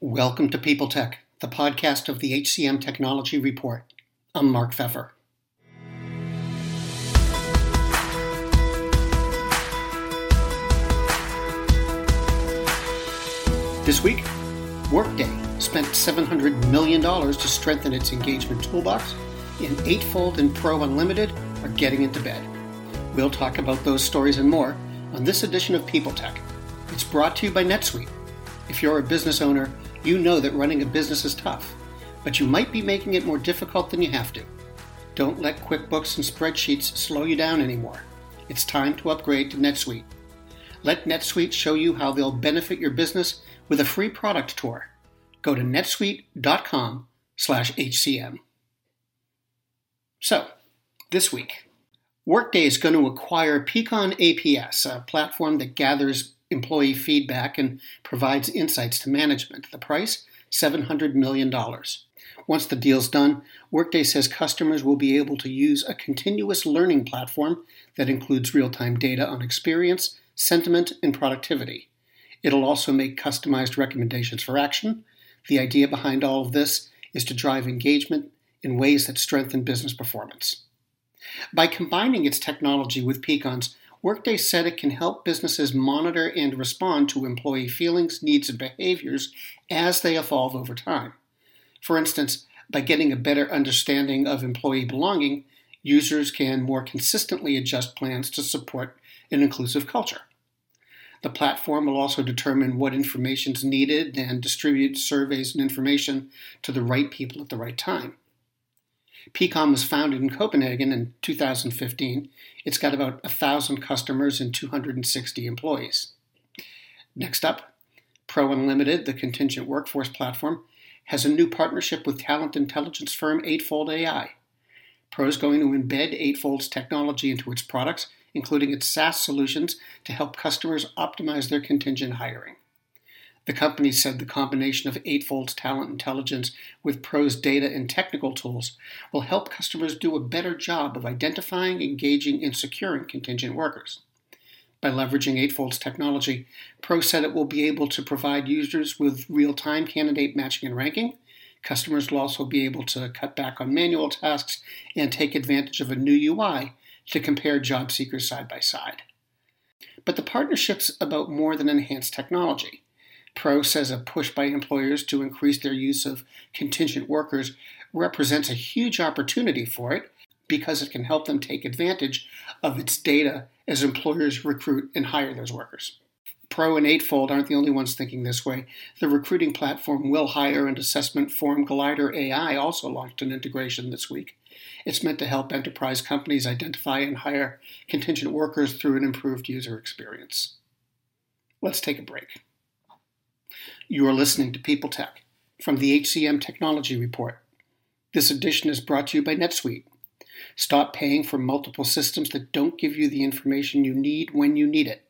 Welcome to People Tech, the podcast of the HCM Technology Report. I'm Mark Feffer. This week, Workday spent $700 million to strengthen its engagement toolbox, and Eightfold and Pro Unlimited are getting into bed. We'll talk about those stories and more on this edition of People Tech. It's brought to you by NetSuite. If you're a business owner, you know that running a business is tough, but you might be making it more difficult than you have to. Don't let QuickBooks and spreadsheets slow you down anymore. It's time to upgrade to NetSuite. Let NetSuite show you how they'll benefit your business with a free product tour. Go to netsuite.com/hcm. So, this week, Workday is going to acquire Peakon APS, a platform that gathers employee feedback and provides insights to management. The price $700 million. Once the deal's done, Workday says customers will be able to use a continuous learning platform that includes real time data on experience, sentiment, and productivity. It'll also make customized recommendations for action. The idea behind all of this is to drive engagement in ways that strengthen business performance. By combining its technology with Peakon's, Workday said it can help businesses monitor and respond to employee feelings, needs, and behaviors as they evolve over time. For instance, by getting a better understanding of employee belonging, users can more consistently adjust plans to support an inclusive culture. The platform will also determine what information is needed and distribute surveys and information to the right people at the right time. Peakon was founded in Copenhagen in 2015. It's got about 1,000 customers and 260 employees. Next up, Pro Unlimited, the contingent workforce platform, has a new partnership with talent intelligence firm Eightfold AI. Pro is going to embed Eightfold's technology into its products, including its SaaS solutions, to help customers optimize their contingent hiring. The company said the combination of Eightfold's talent intelligence with Pro's data and technical tools will help customers do a better job of identifying, engaging, and securing contingent workers. By leveraging Eightfold's technology, Pro said it will be able to provide users with real time candidate matching and ranking. Customers will also be able to cut back on manual tasks and take advantage of a new UI to compare job seekers side by side. But the partnership's about more than enhanced technology. Pro says a push by employers to increase their use of contingent workers represents a huge opportunity for it because it can help them take advantage of its data as employers recruit and hire those workers. Pro and Eightfold aren't the only ones thinking this way. The recruiting platform WillHire and assessment form Glider AI also launched an integration this week. It's meant to help enterprise companies identify and hire contingent workers through an improved user experience. Let's take a break. You are listening to People Tech from the HCM Technology Report. This edition is brought to you by NetSuite. Stop paying for multiple systems that don't give you the information you need when you need it.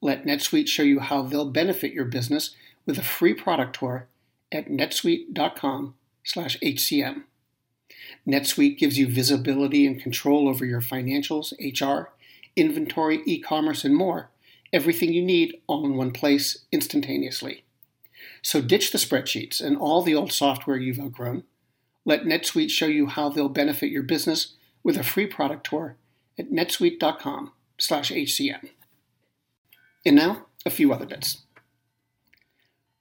Let NetSuite show you how they'll benefit your business with a free product tour at netsuite.com/hcm. NetSuite gives you visibility and control over your financials, HR, inventory, e-commerce, and more. Everything you need all in one place instantaneously. So ditch the spreadsheets and all the old software you've outgrown. Let NetSuite show you how they'll benefit your business with a free product tour at netsuite.com/hcm. And now, a few other bits.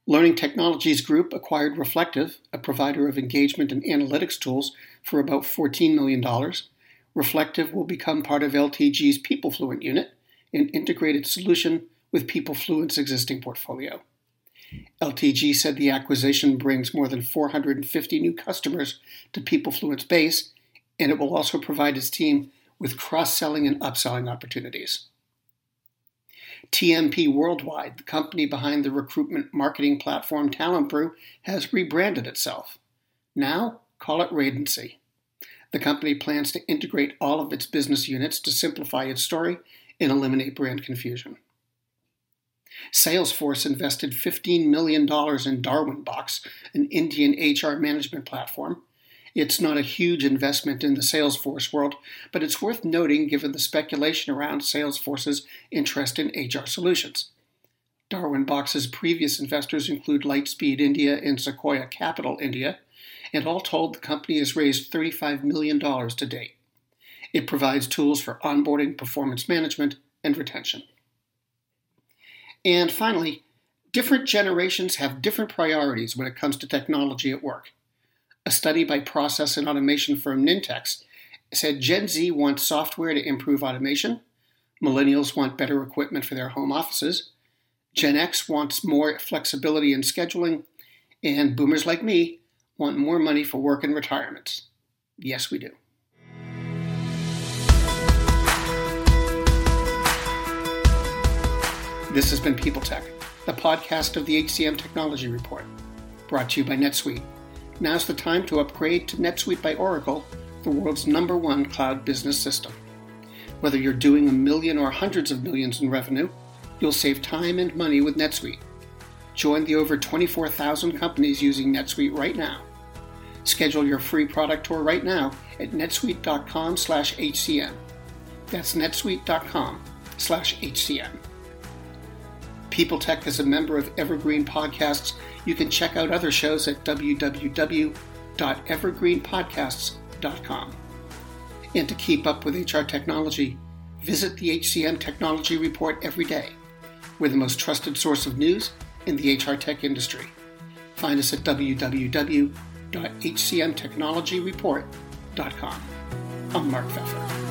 Learning Technologies Group acquired Reflektive, a provider of engagement and analytics tools, for about $14 million. Reflektive will become part of LTG's PeopleFluent unit, an integrated solution with PeopleFluent's existing portfolio. LTG said the acquisition brings more than 450 new customers to PeopleFluent's base, and it will also provide its team with cross selling and upselling opportunities. TMP Worldwide, the company behind the recruitment marketing platform TalentBrew, has rebranded itself. Now, call it Radancy. The company plans to integrate all of its business units to simplify its story and eliminate brand confusion. Salesforce invested $15 million in Darwinbox, an Indian HR management platform. It's not a huge investment in the Salesforce world, but it's worth noting given the speculation around Salesforce's interest in HR solutions. Darwinbox's previous investors include Lightspeed India and Sequoia Capital India, and all told, the company has raised $35 million to date. It provides tools for onboarding, performance management, and retention. And finally, different generations have different priorities when it comes to technology at work. A study by process and automation firm Nintex said Gen Z wants software to improve automation, millennials want better equipment for their home offices, Gen X wants more flexibility in scheduling, and boomers like me want more money for work and retirement. Yes, we do. This has been People Tech, the podcast of the HCM Technology Report, brought to you by NetSuite. Now's the time to upgrade to NetSuite by Oracle, the world's number one cloud business system. Whether you're doing a million or hundreds of millions in revenue, you'll save time and money with NetSuite. Join the over 24,000 companies using NetSuite right now. Schedule your free product tour right now at netsuite.com/hcm. That's netsuite.com/hcm. People Tech is a member of Evergreen Podcasts. You can check out other shows at www.evergreenpodcasts.com. And to keep up with HR technology, visit the HCM Technology Report every day. We're the most trusted source of news in the HR tech industry. Find us at www.hcmtechnologyreport.com. I'm Mark Feffer.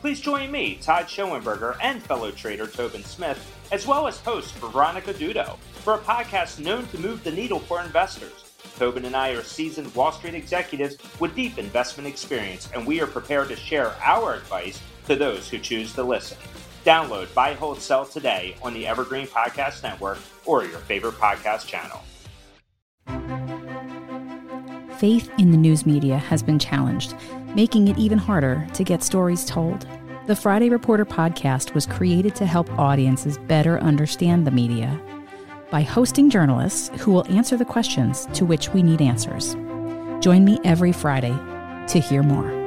Please join me, Todd Schoenberger, and fellow trader Tobin Smith, as well as host Veronica Dudo, for a podcast known to move the needle for investors. Tobin and I are seasoned Wall Street executives with deep investment experience, and we are prepared to share our advice to those who choose to listen. Download Buy, Hold, Sell today on the Evergreen Podcast Network or your favorite podcast channel. Faith in the news media has been challenged, making it even harder to get stories told. The Friday Reporter podcast was created to help audiences better understand the media by hosting journalists who will answer the questions to which we need answers. Join me every Friday to hear more.